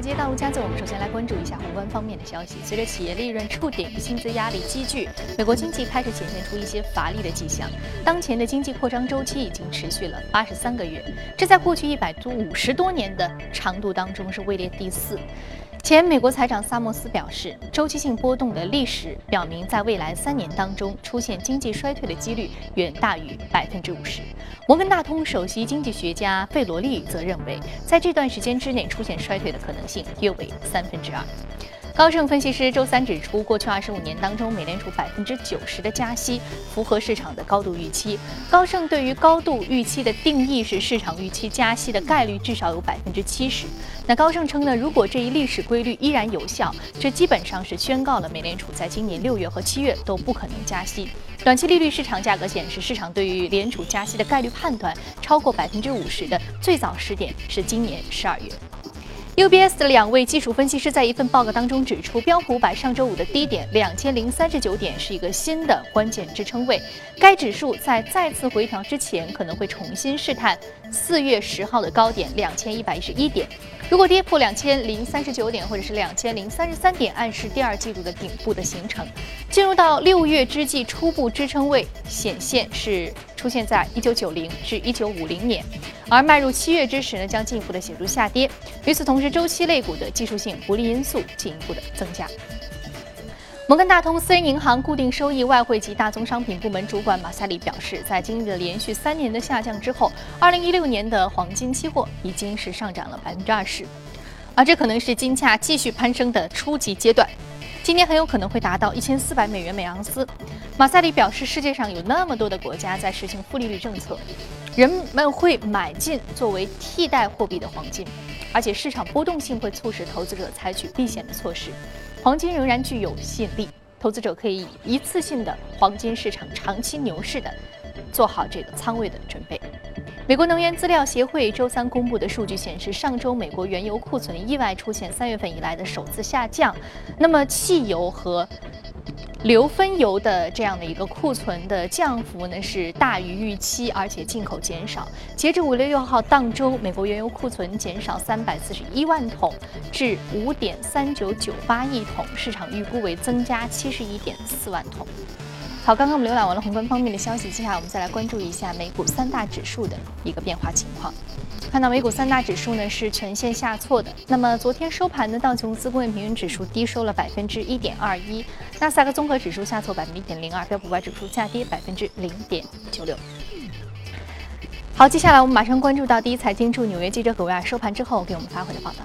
街大陆家族，我们首先来关注一下宏观方面的消息。随着企业利润触顶、薪资压力积聚，美国经济开始显现出一些乏力的迹象。当前的经济扩张周期已经持续了八十三个月，这在过去一百多五十多年的长度当中是位列第四。前美国财长萨默斯表示，周期性波动的历史表明，在未来三年当中出现经济衰退的几率远大于百分之五十。摩根大通首席经济学家费罗利则认为，在这段时间之内出现衰退的可能性约为三分之二。高盛分析师周三指出，过去二十五年当中，美联储百分之九十的加息符合市场的高度预期。高盛对于高度预期的定义是，市场预期加息的概率至少有百分之七十。那高盛称呢，如果这一历史规律依然有效，这基本上是宣告了美联储在今年六月和七月都不可能加息。短期利率市场价格显示，市场对于联储加息的概率判断超过百分之五十的最早时点是今年十二月。UBS 的两位技术分析师在一份报告当中指出，标普五百上周五的低点两千零三十九点是一个新的关键支撑位，该指数在再次回调之前可能会重新试探四月十号的高点两千一百一十一点。如果跌破两千零三十九点或者是两千零三十三点，暗示第二季度的顶部的形成。进入到六月之际，初步支撑位显现是出现在一九九零至一九五零年。而迈入七月之时呢，将进一步的显著下跌。与此同时，周期类股的技术性不利因素进一步的增加。摩根大通私人银行固定收益外汇及大宗商品部门主管马萨里表示，在经历了连续三年的下降之后，二零一六年的黄金期货已经是上涨了百分之二十，而这可能是金价继续攀升的初级阶段。今年很有可能会达到一千四百美元每盎司。马萨里表示，世界上有那么多的国家在实行负利率政策，人们会买进作为替代货币的黄金，而且市场波动性会促使投资者采取避险的措施。黄金仍然具有吸引力，投资者可以一次性的黄金市场长期牛市的做好这个仓位的准备。美国能源资料协会周三公布的数据显示，上周美国原油库存意外出现三月份以来的首次下降。那么，汽油和硫分油的这样的一个库存的降幅呢，是大于预期，而且进口减少。截至五月六号当周，美国原油库存减少三百四十一万桶，至五点三九九八亿桶，市场预估为增加七十一点四万桶。好，刚刚我们浏览完了宏观方面的消息，接下来我们再来关注一下美股三大指数的一个变化情况。看到美股三大指数呢是全线下挫的。那么昨天收盘的道琼斯工业平均指数低收了百分之一点二一，纳斯达克综合指数下挫百分之一点零二，标普五百指数下跌百分之零点九六。好，接下来我们马上关注到第一财经驻纽约记者葛维尔收盘之后给我们发回的报道。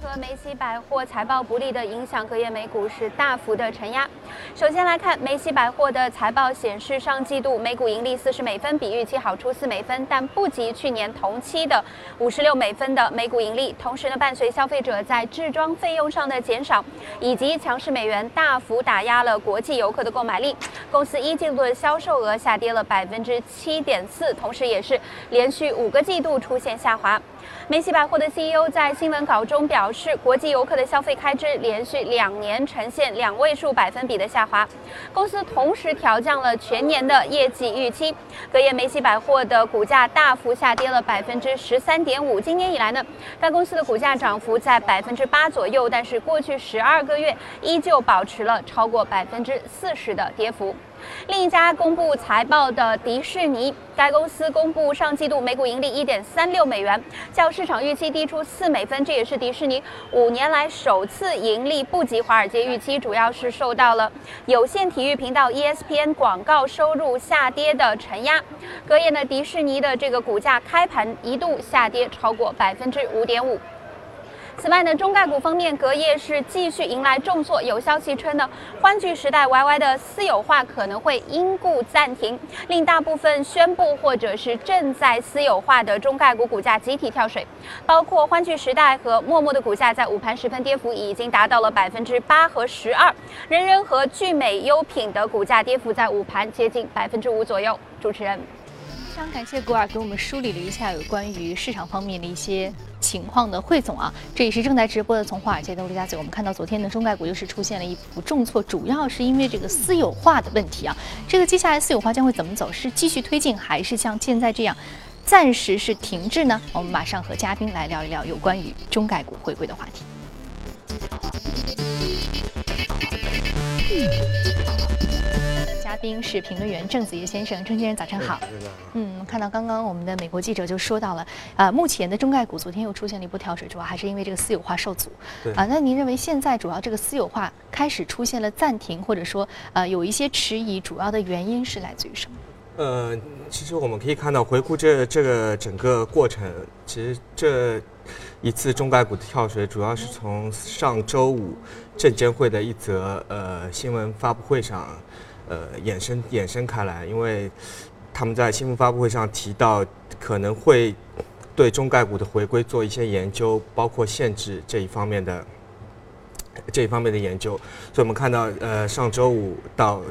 和梅西百货财报不利的影响，隔夜美股是大幅的承压。首先来看梅西百货的财报显示，上季度每股盈利四十美分，比预期好出四美分，但不及去年同期的五十六美分的每股盈利。同时呢，伴随消费者在置装费用上的减少，以及强势美元大幅打压了国际游客的购买力，公司一季度的销售额下跌了百分之七点四，同时也是连续五个季度出现下滑。梅西百货的 CEO 在新闻稿中表示，国际游客的消费开支连续两年呈现两位数百分比的下滑。公司同时调降了全年的业绩预期。隔夜，梅西百货的股价大幅下跌了百分之十三点五。今年以来呢，该公司的股价涨幅在百分之八左右，但是过去十二个月依旧保持了超过百分之四十的跌幅。另一家公布财报的迪士尼，该公司公布上季度每股盈利一点三六美元，较市场预期低出四美分，这也是迪士尼五年来首次盈利不及华尔街预期，主要是受到了有线体育频道 ESPN 广告收入下跌的承压。隔夜呢，迪士尼的这个股价开盘一度下跌超过百分之五点五。此外呢，中概股方面隔夜是继续迎来重挫，有消息称呢，欢聚时代 YY 的私有化可能会因故暂停，令大部分宣布或者是正在私有化的中概股股价集体跳水，包括欢聚时代和陌陌的股价在午盘时分跌幅已经达到了百分之八和十二，人人和聚美优品的股价跌幅在午盘接近百分之五左右。主持人。非常感谢古尔给我们梳理了一下有关于市场方面的一些情况的汇总啊，这也是正在直播的从华尔街的陆家嘴。我们看到昨天的中概股又是出现了一幅重挫，主要是因为这个私有化的问题啊。这个接下来私有化将会怎么走？是继续推进，还是像现在这样暂时是停滞呢？我们马上和嘉宾来聊一聊有关于中概股回归的话题。宾是评论员郑子叶先生，郑先生早上好。嗯，看到刚刚我们的美国记者就说到了，呃，目前的中概股昨天又出现了一波跳水，主要还是因为这个私有化受阻。啊，那您认为现在主要这个私有化开始出现了暂停，或者说呃有一些迟疑，主要的原因是来自于什么？呃，其实我们可以看到，回顾这这个整个过程，其实这一次中概股的跳水，主要是从上周五证监会的一则呃新闻发布会上。呃，衍生衍生开来，因为他们在新闻发布会上提到，可能会对中概股的回归做一些研究，包括限制这一方面的这一方面的研究。所以我们看到，呃，上周五到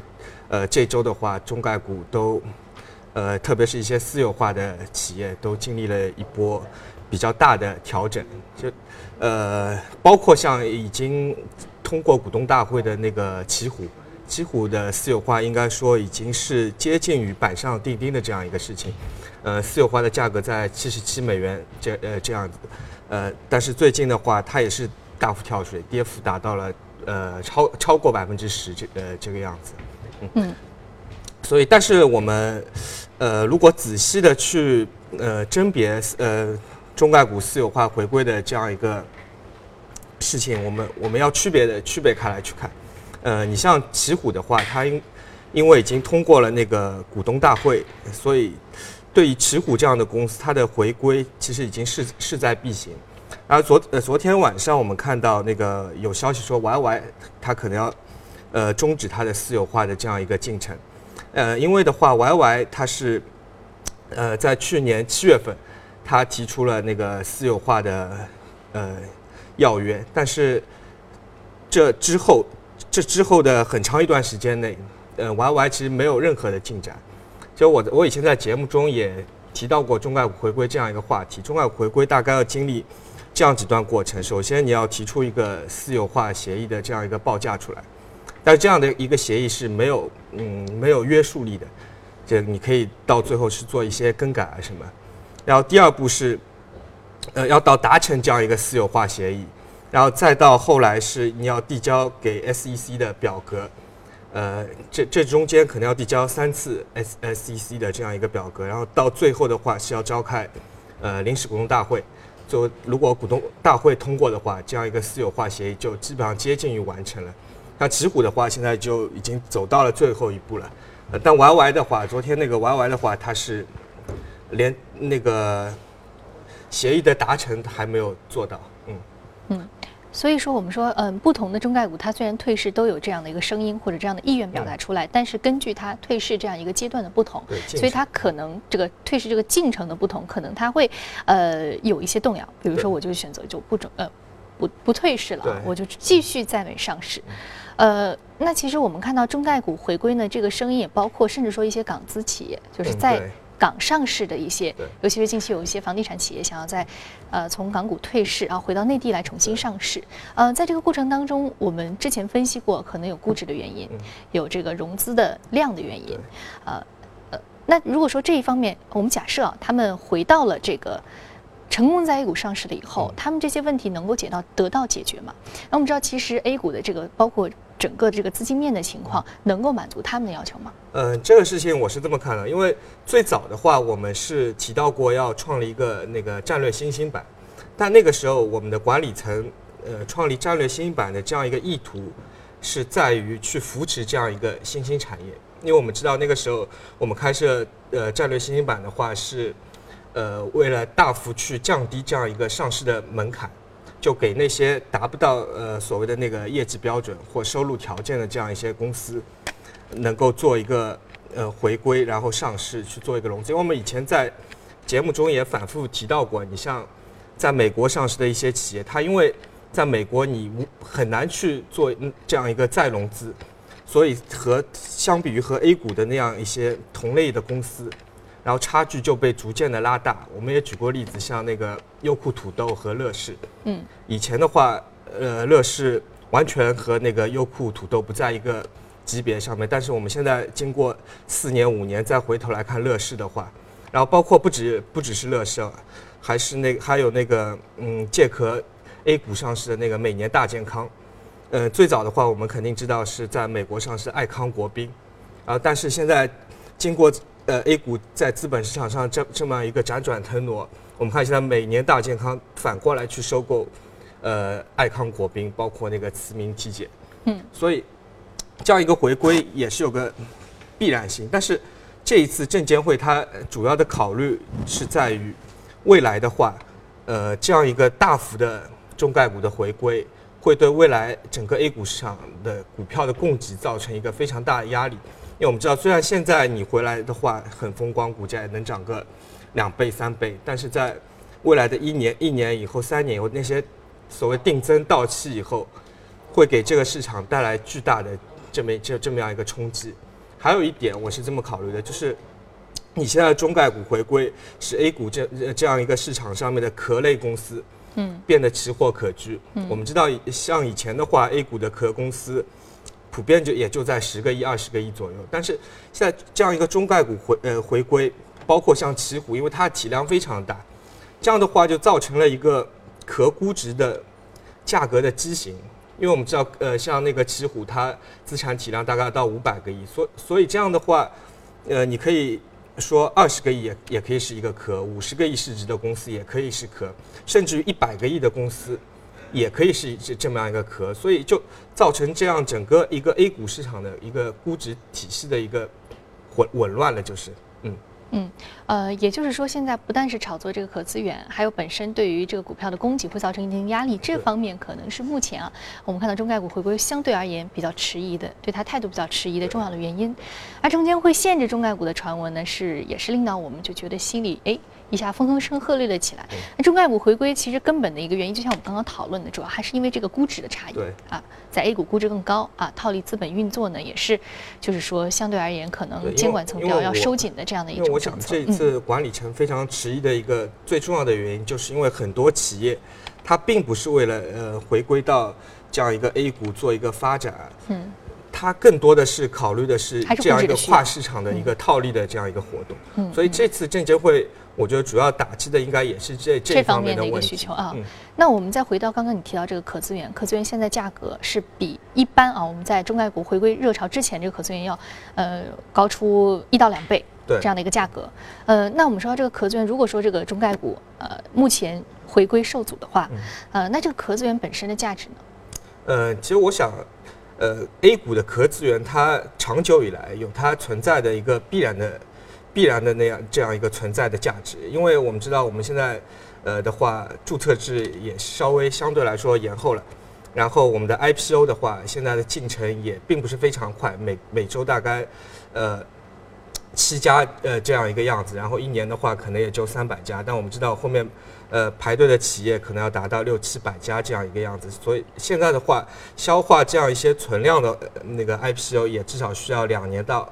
呃这周的话，中概股都呃，特别是一些私有化的企业，都经历了一波比较大的调整。就呃，包括像已经通过股东大会的那个奇虎。奇虎的私有化应该说已经是接近于板上钉钉的这样一个事情，呃，私有化的价格在七十七美元这呃这样子，呃，但是最近的话它也是大幅跳水，跌幅达到了呃超超过百分之十这呃这个样子，嗯，所以但是我们呃如果仔细的去呃甄别呃中概股私有化回归的这样一个事情，我们我们要区别的区别开来去看。呃，你像奇虎的话，它因因为已经通过了那个股东大会，所以对于奇虎这样的公司，它的回归其实已经势势在必行。而昨呃昨天晚上我们看到那个有消息说，Y Y 它可能要呃终止它的私有化的这样一个进程。呃，因为的话，Y Y 它是呃在去年七月份，它提出了那个私有化的呃要约，但是这之后。这之后的很长一段时间内，呃，Y Y 其实没有任何的进展。就我我以前在节目中也提到过中概股回归这样一个话题。中概股回归大概要经历这样几段过程。首先，你要提出一个私有化协议的这样一个报价出来，但是这样的一个协议是没有嗯没有约束力的，就你可以到最后是做一些更改啊什么。然后第二步是，呃，要到达成这样一个私有化协议。然后再到后来是你要递交给 SEC 的表格，呃，这这中间可能要递交三次 S SEC 的这样一个表格，然后到最后的话是要召开呃临时股东大会，就如果股东大会通过的话，这样一个私有化协议就基本上接近于完成了。那奇虎的话现在就已经走到了最后一步了，呃，但 YY 的话，昨天那个 YY 的话，它是连那个协议的达成还没有做到，嗯嗯。所以说，我们说，嗯，不同的中概股，它虽然退市都有这样的一个声音或者这样的意愿表达出来，但是根据它退市这样一个阶段的不同，所以它可能这个退市这个进程的不同，可能它会呃有一些动摇。比如说，我就选择就不准呃不不退市了，我就继续在美上市。呃，那其实我们看到中概股回归呢，这个声音也包括甚至说一些港资企业，就是在。港上市的一些，尤其是近期有一些房地产企业想要在，呃，从港股退市然后，回到内地来重新上市。呃，在这个过程当中，我们之前分析过，可能有估值的原因，有这个融资的量的原因。呃，呃，那如果说这一方面，我们假设啊，他们回到了这个成功在 A 股上市了以后，他们这些问题能够解到得到解决吗？那我们知道，其实 A 股的这个包括。整个这个资金面的情况能够满足他们的要求吗？嗯，这个事情我是这么看的，因为最早的话我们是提到过要创立一个那个战略新兴板，但那个时候我们的管理层呃创立战略新兴板的这样一个意图是在于去扶持这样一个新兴产业，因为我们知道那个时候我们开设呃战略新兴板的话是呃为了大幅去降低这样一个上市的门槛。就给那些达不到呃所谓的那个业绩标准或收入条件的这样一些公司，能够做一个呃回归，然后上市去做一个融资。因为我们以前在节目中也反复提到过，你像在美国上市的一些企业，它因为在美国你无很难去做这样一个再融资，所以和相比于和 A 股的那样一些同类的公司。然后差距就被逐渐的拉大。我们也举过例子，像那个优酷土豆和乐视。嗯，以前的话，呃，乐视完全和那个优酷土豆不在一个级别上面。但是我们现在经过四年五年再回头来看乐视的话，然后包括不止不只是乐视，还是那还有那个嗯借壳 A 股上市的那个每年大健康，呃最早的话我们肯定知道是在美国上市爱康国宾，啊但是现在经过呃 A 股在资本市场上这这么一个辗转腾挪，我们看现在每年大健康反过来去收购，呃爱康国宾，包括那个慈铭体检，嗯，所以这样一个回归也是有个必然性，但是。这一次证监会它主要的考虑是在于，未来的话，呃，这样一个大幅的中概股的回归，会对未来整个 A 股市场的股票的供给造成一个非常大的压力。因为我们知道，虽然现在你回来的话很风光，股价能涨个两倍三倍，但是在未来的一年、一年以后、三年以后，那些所谓定增到期以后，会给这个市场带来巨大的这么这这么样一个冲击。还有一点，我是这么考虑的，就是你现在中概股回归，使 A 股这这样一个市场上面的壳类公司，嗯，变得奇货可居。我们知道，像以前的话，A 股的壳公司普遍就也就在十个亿、二十个亿左右。但是现在这样一个中概股回呃回归，包括像奇虎，因为它体量非常大，这样的话就造成了一个壳估值的价格的畸形。因为我们知道，呃，像那个奇虎，它资产体量大概到五百个亿，所所以这样的话，呃，你可以说二十个亿也也可以是一个壳，五十个亿市值的公司也可以是壳，甚至于一百个亿的公司也可以是这这么样一个壳，所以就造成这样整个一个 A 股市场的一个估值体系的一个混紊乱了，就是，嗯。嗯，呃，也就是说，现在不但是炒作这个可资源，还有本身对于这个股票的供给会造成一定压力，这方面可能是目前啊，我们看到中概股回归相对而言比较迟疑的，对它态度比较迟疑的重要的原因。而中间会限制中概股的传闻呢，是也是令到我们就觉得心里哎。一下风风声鹤唳了起来。那中概股回归其实根本的一个原因，就像我们刚刚讨论的，主要还是因为这个估值的差异。对啊，在 A 股估值更高啊，套利资本运作呢也是，就是说相对而言可能监管层比较要收紧的这样的一种因为我想这一次管理层非常迟疑的一个最重要的原因，就是因为很多企业它并不是为了呃回归到这样一个 A 股做一个发展，嗯，它更多的是考虑的是这样一个跨市场的一个套利的这样一个活动。嗯，所以这次证监会。我觉得主要打击的应该也是这这方面的一个需求啊。那我们再回到刚刚你提到这个可资源，可资源现在价格是比一般啊我们在中概股回归热潮之前这个可资源要呃高出一到两倍这样的一个价格。呃，那我们说到这个可资源，如果说这个中概股呃目前回归受阻的话，呃，那这个壳资源本身的价值呢？呃，其实我想，呃，A 股的壳资源它长久以来有它存在的一个必然的。必然的那样这样一个存在的价值，因为我们知道我们现在，呃的话，注册制也稍微相对来说延后了，然后我们的 IPO 的话，现在的进程也并不是非常快，每每周大概，呃，七家呃这样一个样子，然后一年的话可能也就三百家，但我们知道后面，呃排队的企业可能要达到六七百家这样一个样子，所以现在的话，消化这样一些存量的那个 IPO 也至少需要两年到。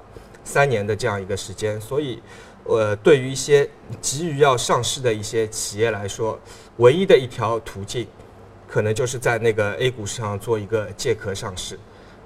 三年的这样一个时间，所以，呃，对于一些急于要上市的一些企业来说，唯一的一条途径，可能就是在那个 A 股市场做一个借壳上市，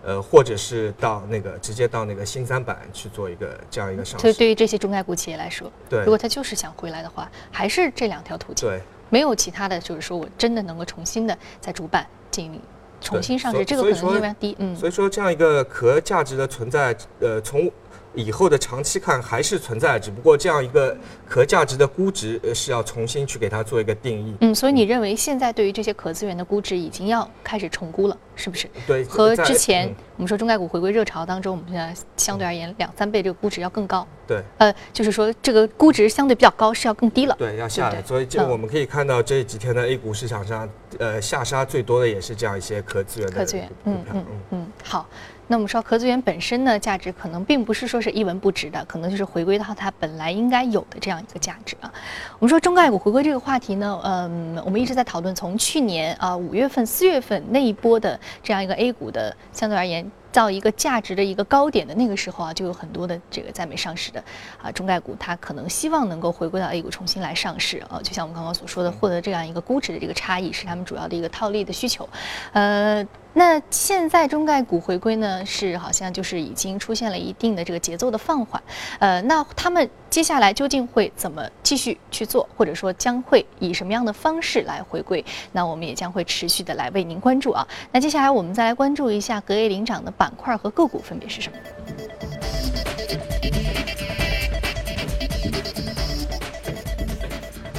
呃，或者是到那个直接到那个新三板去做一个这样一个上市。所以，对于这些中概股企业来说，对，如果他就是想回来的话，还是这两条途径，对，没有其他的就是说我真的能够重新的在主板进行重新上市，这个可能性非常低。嗯，所以说这样一个壳价值的存在，呃，从以后的长期看还是存在，只不过这样一个壳价值的估值是要重新去给它做一个定义。嗯，所以你认为现在对于这些壳资源的估值已经要开始重估了，是不是？对，和之前我们说中概股回归热潮当中，我们现在相对而言两三倍这个估值要更高。对，呃，就是说这个估值相对比较高，是要更低了。对，要下来。所以这我们可以看到这几天的 A 股市场上，呃，下杀最多的也是这样一些壳资源的壳资源。嗯嗯嗯，好。那我们说，壳资源本身呢，价值可能并不是说是一文不值的，可能就是回归到它本来应该有的这样一个价值啊。我们说中概股回归这个话题呢，嗯，我们一直在讨论，从去年啊五月份、四月份那一波的这样一个 A 股的相对而言。到一个价值的一个高点的那个时候啊，就有很多的这个在美上市的啊中概股，它可能希望能够回归到 A 股重新来上市啊。就像我们刚刚所说的，获得这样一个估值的这个差异是他们主要的一个套利的需求。呃，那现在中概股回归呢，是好像就是已经出现了一定的这个节奏的放缓。呃，那他们接下来究竟会怎么继续去做，或者说将会以什么样的方式来回归？那我们也将会持续的来为您关注啊。那接下来我们再来关注一下隔夜领涨的板块和个股分别是什么？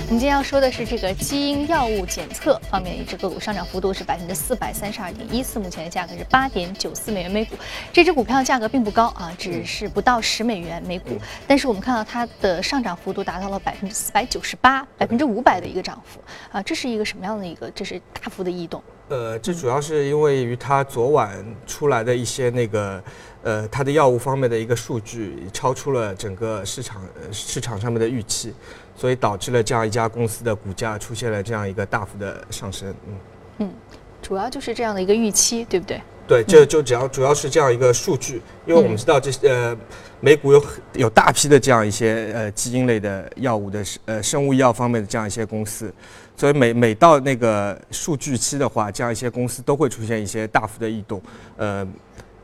我们今天要说的是这个基因药物检测方面，一只个股上涨幅度是百分之四百三十二点一四，目前的价格是八点九四美元每股。这只股票价格并不高啊，只是不到十美元每股，但是我们看到它的上涨幅度达到了百分之四百九十八，百分之五百的一个涨幅啊，这是一个什么样的一个？这是大幅的异动。呃，这主要是因为于他昨晚出来的一些那个。呃，他的药物方面的一个数据超出了整个市场市场上面的预期，所以导致了这样一家公司的股价出现了这样一个大幅的上升。嗯嗯，主要就是这样的一个预期，对不对？对，就就只要主要是这样一个数据，因为我们知道这呃，美股有有大批的这样一些呃基因类的药物的呃生物医药方面的这样一些公司，所以每每到那个数据期的话，这样一些公司都会出现一些大幅的异动，呃。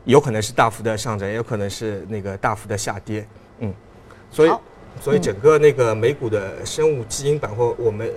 有可能是大幅的上涨，也有可能是那个大幅的下跌，嗯，所以，所以整个那个美股的生物基因板块，我们。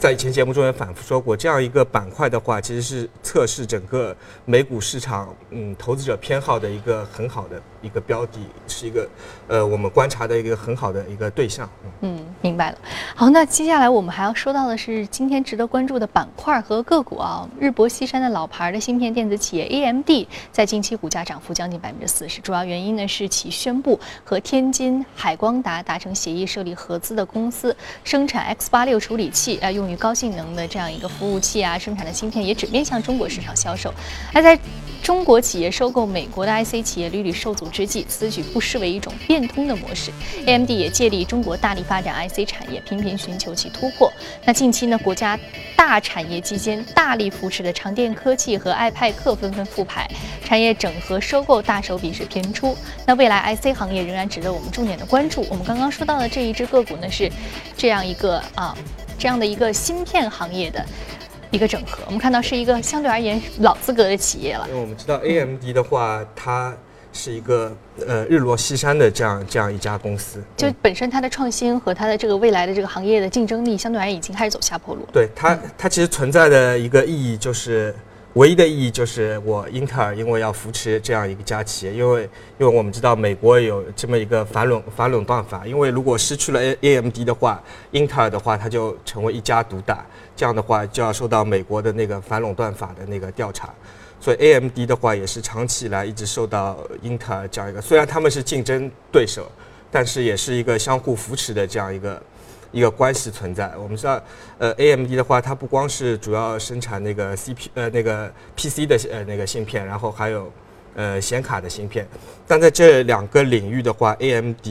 在以前节目中也反复说过，这样一个板块的话，其实是测试整个美股市场，嗯，投资者偏好的一个很好的一个标的，是一个，呃，我们观察的一个很好的一个对象。嗯，明白了。好，那接下来我们还要说到的是今天值得关注的板块和个股啊。日薄西山的老牌的芯片电子企业 AMD，在近期股价涨幅将近百分之四十，主要原因呢是其宣布和天津海光达达成协议，设立合资的公司，生产 X 八六处理器，啊，用于。高性能的这样一个服务器啊，生产的芯片也只面向中国市场销售。而在中国企业收购美国的 IC 企业屡屡受阻之际，此举不失为一种变通的模式。AMD 也借力中国大力发展 IC 产业，频频寻求其突破。那近期呢，国家大产业基金大力扶持的长电科技和爱派克纷纷复牌，产业整合收购大手笔是频出。那未来 IC 行业仍然值得我们重点的关注。我们刚刚说到的这一只个股呢，是这样一个啊。这样的一个芯片行业的一个整合，我们看到是一个相对而言老资格的企业了。因为我们知道 AMD 的话，它是一个呃日落西山的这样这样一家公司，就本身它的创新和它的这个未来的这个行业的竞争力，相对而言已经开始走下坡路。对它，它其实存在的一个意义就是。唯一的意义就是我英特尔因为要扶持这样一个家企业，因为因为我们知道美国有这么一个反垄反垄断法，因为如果失去了 A A M D 的话，英特尔的话它就成为一家独大，这样的话就要受到美国的那个反垄断法的那个调查，所以 A M D 的话也是长期以来一直受到英特尔这样一个，虽然他们是竞争对手，但是也是一个相互扶持的这样一个。一个关系存在。我们知道，呃，AMD 的话，它不光是主要生产那个 CP 呃那个 PC 的呃那个芯片，然后还有呃显卡的芯片。但在这两个领域的话，AMD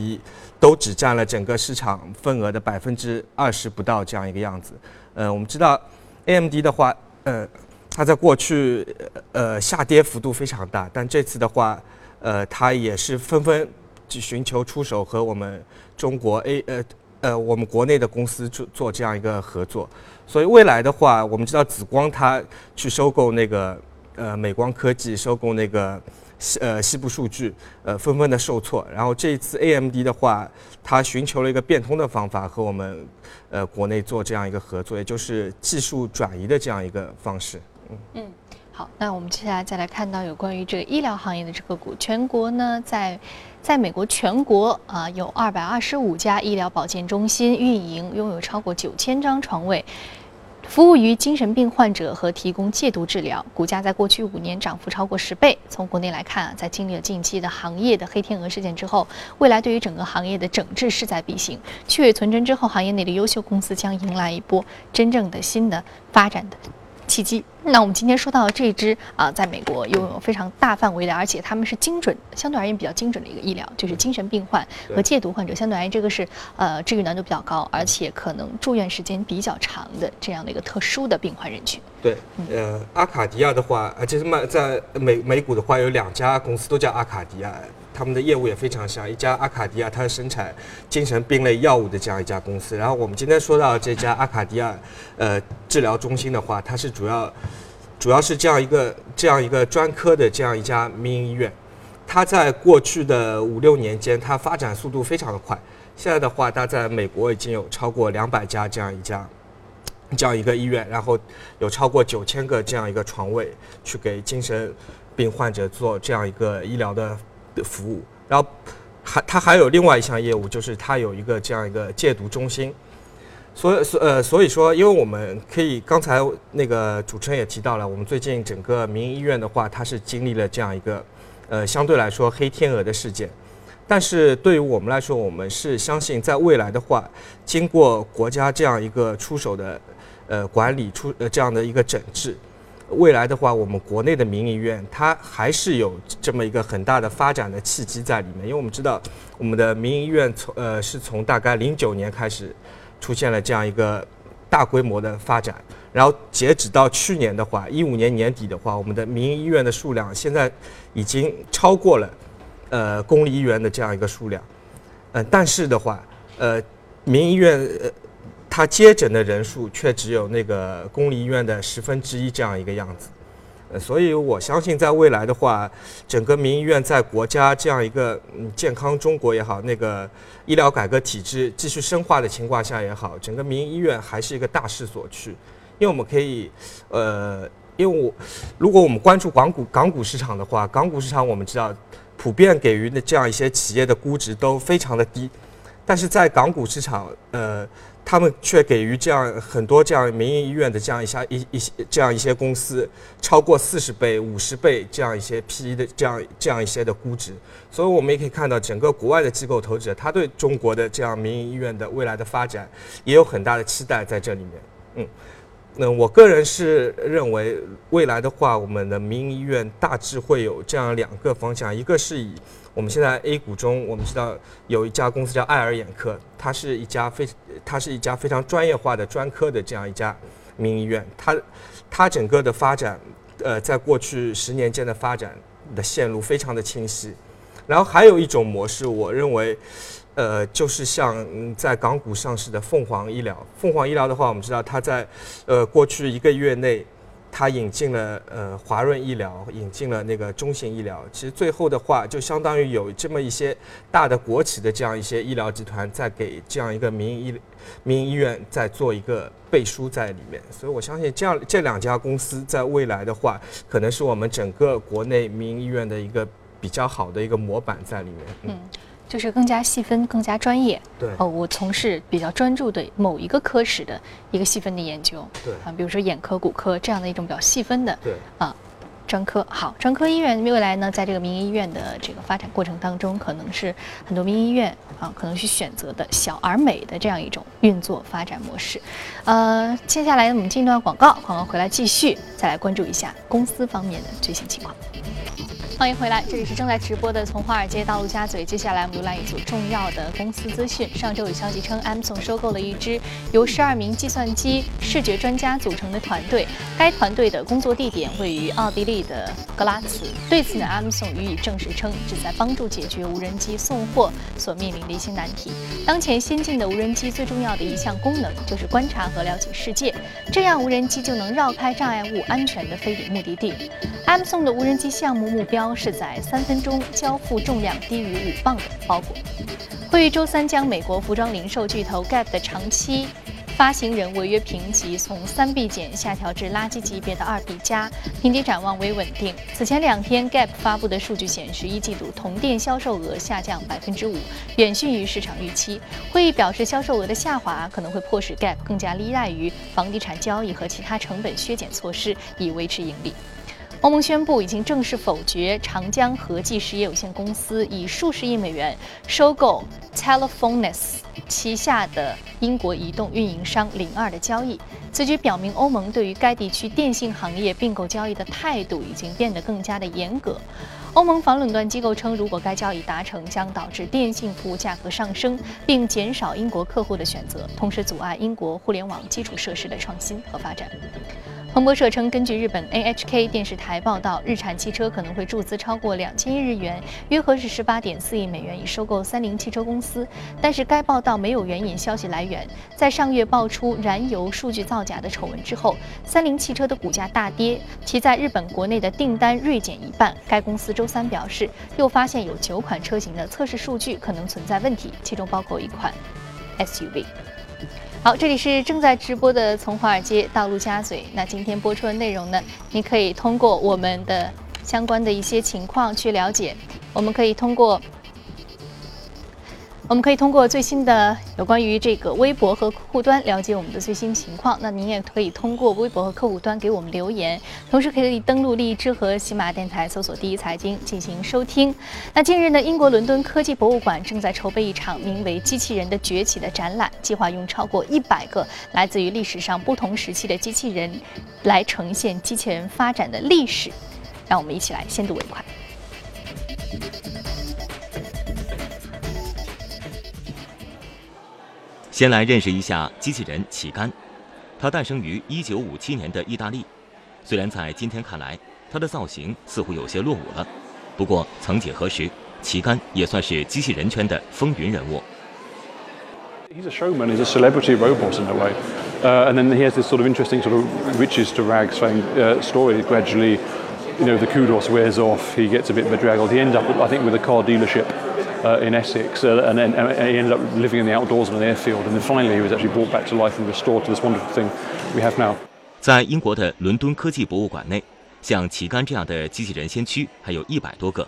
都只占了整个市场份额的百分之二十不到这样一个样子。呃，我们知道 AMD 的话，呃，它在过去呃下跌幅度非常大，但这次的话，呃，它也是纷纷去寻求出手和我们中国 A 呃。呃，我们国内的公司做做这样一个合作，所以未来的话，我们知道紫光它去收购那个呃美光科技，收购那个西呃西部数据，呃纷纷的受挫。然后这一次 AMD 的话，它寻求了一个变通的方法，和我们呃国内做这样一个合作，也就是技术转移的这样一个方式。嗯嗯，好，那我们接下来再来看到有关于这个医疗行业的这个股，全国呢在。在美国全国啊，有二百二十五家医疗保健中心运营，拥有超过九千张床位，服务于精神病患者和提供戒毒治疗。股价在过去五年涨幅超过十倍。从国内来看啊，在经历了近期的行业的黑天鹅事件之后，未来对于整个行业的整治势在必行。去伪存真之后，行业内的优秀公司将迎来一波真正的新的发展的。契机。那我们今天说到这支啊，在美国拥有非常大范围的，而且他们是精准，相对而言比较精准的一个医疗，就是精神病患和戒毒患者，相对而言这个是呃治愈难度比较高，而且可能住院时间比较长的这样的一个特殊的病患人群。对，呃，阿卡迪亚的话，而且是卖在美美股的话，有两家公司都叫阿卡迪亚。他们的业务也非常像一家阿卡迪亚，它是生产精神病类药物的这样一家公司。然后我们今天说到这家阿卡迪亚，呃，治疗中心的话，它是主要主要是这样一个这样一个专科的这样一家民营医院。它在过去的五六年间，它发展速度非常的快。现在的话，它在美国已经有超过两百家这样一家这样一个医院，然后有超过九千个这样一个床位，去给精神病患者做这样一个医疗的服务。然后还它还有另外一项业务，就是它有一个这样一个戒毒中心。所以，所呃，所以说，因为我们可以刚才那个主持人也提到了，我们最近整个民营医院的话，它是经历了这样一个，呃，相对来说黑天鹅的事件。但是对于我们来说，我们是相信在未来的话，经过国家这样一个出手的，呃，管理出呃这样的一个整治，未来的话，我们国内的民营医院它还是有这么一个很大的发展的契机在里面。因为我们知道，我们的民营医院从呃是从大概零九年开始。出现了这样一个大规模的发展，然后截止到去年的话，一五年年底的话，我们的民营医院的数量现在已经超过了呃公立医院的这样一个数量，呃，但是的话，呃，民营医院呃它接诊的人数却只有那个公立医院的十分之一这样一个样子。呃，所以我相信，在未来的话，整个民营医院在国家这样一个嗯健康中国也好，那个医疗改革体制继续深化的情况下也好，整个民营医院还是一个大势所趋。因为我们可以，呃，因为我如果我们关注港股港股市场的话，港股市场我们知道，普遍给予的这样一些企业的估值都非常的低，但是在港股市场，呃。他们却给予这样很多这样民营医院的这样一下一一些这样一些公司超过四十倍、五十倍这样一些 P/E 的这样这样一些的估值，所以我们也可以看到，整个国外的机构投资者他对中国的这样民营医院的未来的发展也有很大的期待在这里面。嗯，那我个人是认为，未来的话，我们的民营医院大致会有这样两个方向，一个是以。我们现在 A 股中，我们知道有一家公司叫爱尔眼科，它是一家非它是一家非常专业化的专科的这样一家民营医院。它它整个的发展，呃，在过去十年间的发展的线路非常的清晰。然后还有一种模式，我认为，呃，就是像在港股上市的凤凰医疗。凤凰医疗的话，我们知道它在呃过去一个月内。它引进了呃华润医疗，引进了那个中信医疗。其实最后的话，就相当于有这么一些大的国企的这样一些医疗集团，在给这样一个民营医民营医院在做一个背书在里面。所以我相信这样这两家公司在未来的话，可能是我们整个国内民营医院的一个比较好的一个模板在里面。嗯。就是更加细分、更加专业。对哦，我从事比较专注的某一个科室的一个细分的研究。对啊，比如说眼科、骨科这样的一种比较细分的。对啊，专科好，专科医院未来呢，在这个民营医院的这个发展过程当中，可能是很多民营医院啊，可能去选择的小而美的这样一种运作发展模式。呃，接下来我们进一段广告，广告回来继续再来关注一下公司方面的最新情况。欢迎回来，这里是正在直播的《从华尔街到陆家嘴》。接下来我们浏览一组重要的公司资讯。上周有消息称，Amazon 收购了一支由十二名计算机视觉专家组成的团队，该团队的工作地点位于奥地利的格拉茨。对此呢，Amazon 予以证实称，旨在帮助解决无人机送货所面临的一些难题。当前先进的无人机最重要的一项功能就是观察和了解世界，这样无人机就能绕开障碍物，安全地飞抵目的地。Amazon 的无人机项目目标。是在三分钟交付重量低于五磅的包裹。会议周三将美国服装零售巨头 Gap 的长期发行人违约评级从三 B 减下调至垃圾级别的二 B 加，评级展望为稳定。此前两天，Gap 发布的数据显示，一季度同店销售额下降百分之五，远逊于市场预期。会议表示，销售额的下滑可能会迫使 Gap 更加依赖于房地产交易和其他成本削减措施以维持盈利。欧盟宣布已经正式否决长江和记实业有限公司以数十亿美元收购 Telefonis 旗下的英国移动运营商零二的交易。此举表明欧盟对于该地区电信行业并购交易的态度已经变得更加的严格。欧盟反垄断机构称，如果该交易达成，将导致电信服务价格上升，并减少英国客户的选择，同时阻碍英国互联网基础设施的创新和发展。彭博社称，根据日本 NHK 电视台报道，日产汽车可能会注资超过两千亿日元，约合是十八点四亿美元，以收购三菱汽车公司。但是该报道没有援引消息来源。在上月爆出燃油数据造假的丑闻之后，三菱汽车的股价大跌，其在日本国内的订单锐减一半。该公司周三表示，又发现有九款车型的测试数据可能存在问题，其中包括一款 SUV。好，这里是正在直播的从华尔街到陆家嘴。那今天播出的内容呢，你可以通过我们的相关的一些情况去了解。我们可以通过。我们可以通过最新的有关于这个微博和客户端了解我们的最新情况。那您也可以通过微博和客户端给我们留言，同时可以登录荔枝和喜马电台搜索“第一财经”进行收听。那近日呢，英国伦敦科技博物馆正在筹备一场名为《机器人的崛起》的展览，计划用超过一百个来自于历史上不同时期的机器人来呈现机器人发展的历史。让我们一起来先睹为快。先来认识一下机器人旗杆，它诞生于一九五七年的意大利。虽然在今天看来，它的造型似乎有些落伍了，不过曾几何时，旗杆也算是机器人圈的风云人物。He's a showman. He's a celebrity robot in a way, uh, and then he has this sort of interesting sort of riches to rags uh, story. Gradually, you know, the kudos wears off. He gets a bit bedraggled. He ends up, I think, with a car dealership. Uh, in Essex, uh, and then and he ended up living in the outdoors on an airfield, and then finally he was actually brought back to life and restored to this wonderful thing we have now. 在英国的伦敦科技博物馆内，像旗杆这样的机器人先驱还有一百多个。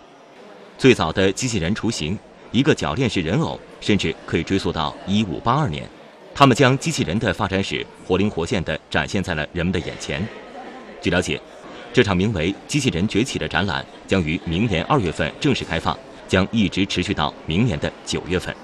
最早的机器人雏形，一个铰链式人偶，甚至可以追溯到1582年。他们将机器人的发展史活灵活现地展现在了人们的眼前。据了解，这场名为《机器人崛起》的展览将于明年二月份正式开放。将一直持续到明年的九月份。